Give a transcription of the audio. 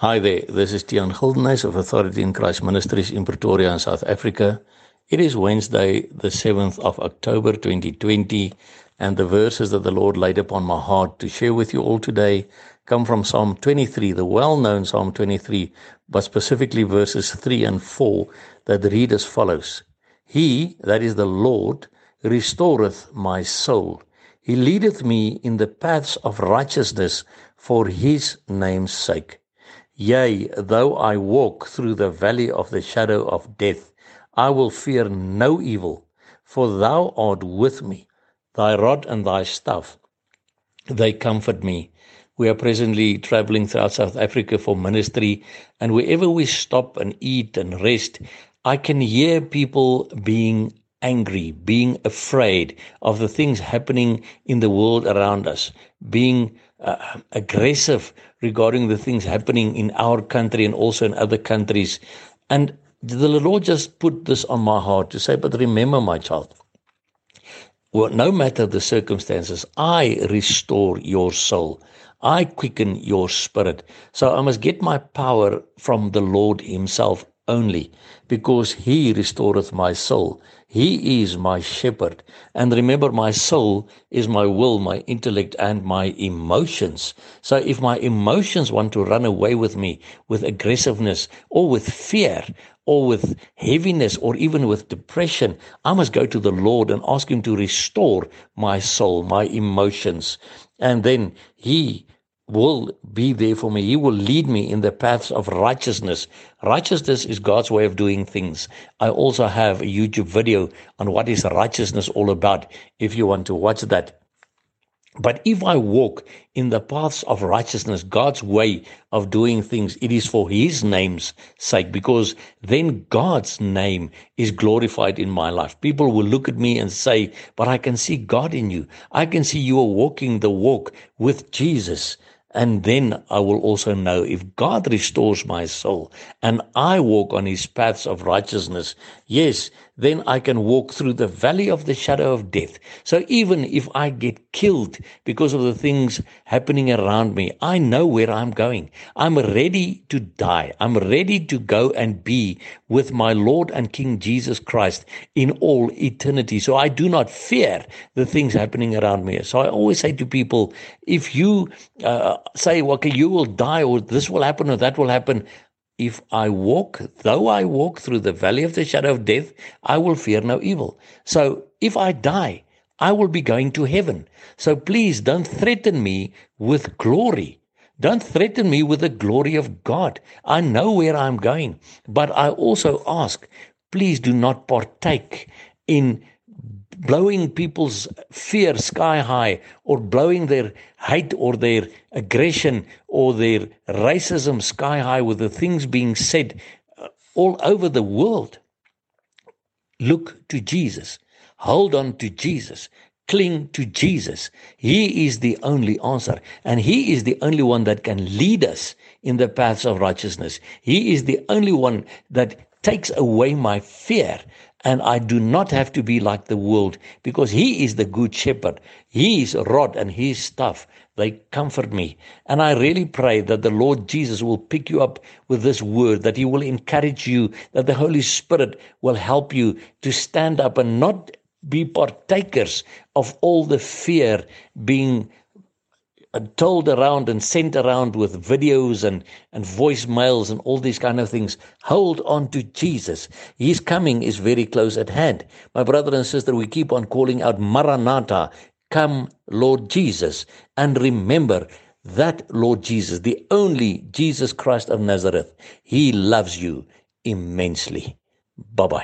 Hi there, this is Tian Gildenhuys of Authority in Christ Ministries in Pretoria South Africa. It is Wednesday, the 7th of October 2020, and the verses that the Lord laid upon my heart to share with you all today come from Psalm 23, the well known Psalm 23, but specifically verses 3 and 4 that read as follows He, that is the Lord, restoreth my soul. He leadeth me in the paths of righteousness for his name's sake. Yea, though I walk through the valley of the shadow of death, I will fear no evil, for thou art with me. Thy rod and thy staff, they comfort me. We are presently traveling throughout South Africa for ministry, and wherever we stop and eat and rest, I can hear people being angry, being afraid of the things happening in the world around us, being uh, aggressive regarding the things happening in our country and also in other countries. And the Lord just put this on my heart to say, but remember, my child, well, no matter the circumstances, I restore your soul. I quicken your spirit. So I must get my power from the Lord Himself only, because He restoreth my soul. He is my shepherd. And remember, my soul is my will, my intellect, and my emotions. So if my emotions want to run away with me with aggressiveness or with fear or with heaviness or even with depression, I must go to the Lord and ask Him to restore my soul, my emotions. And then He will be there for me. He will lead me in the paths of righteousness. Righteousness is God's way of doing things. I also have a YouTube video on what is righteousness all about if you want to watch that. But if I walk in the paths of righteousness, God's way of doing things, it is for His name's sake, because then God's name is glorified in my life. People will look at me and say, But I can see God in you. I can see you are walking the walk with Jesus. And then I will also know if God restores my soul and I walk on his paths of righteousness, yes, then I can walk through the valley of the shadow of death. So even if I get killed because of the things happening around me, I know where I'm going. I'm ready to die. I'm ready to go and be with my Lord and King Jesus Christ in all eternity. So I do not fear the things happening around me. So I always say to people, if you uh, say, okay, you will die or this will happen or that will happen, if I walk, though I walk through the valley of the shadow of death, I will fear no evil. So if I die, I will be going to heaven. So please don't threaten me with glory. Don't threaten me with the glory of God. I know where I'm going, but I also ask, please do not partake in blowing people's fear sky high or blowing their hate or their aggression or their racism sky high with the things being said uh, all over the world. Look to Jesus. Hold on to Jesus. Cling to Jesus. He is the only answer. And He is the only one that can lead us in the paths of righteousness. He is the only one that takes away my fear and I do not have to be like the world because He is the good shepherd. His rod and His staff, they comfort me. And I really pray that the Lord Jesus will pick you up with this word, that He will encourage you, that the Holy Spirit will help you to stand up and not be partakers of all the fear being Uh, told around and sent around with videos and, and voicemails and all these kind of things. Hold on to Jesus. His coming is very close at hand. My brother and sister, we keep on calling out Maranatha, come, Lord Jesus. And remember that Lord Jesus, the only Jesus Christ of Nazareth, he loves you immensely. Bye bye.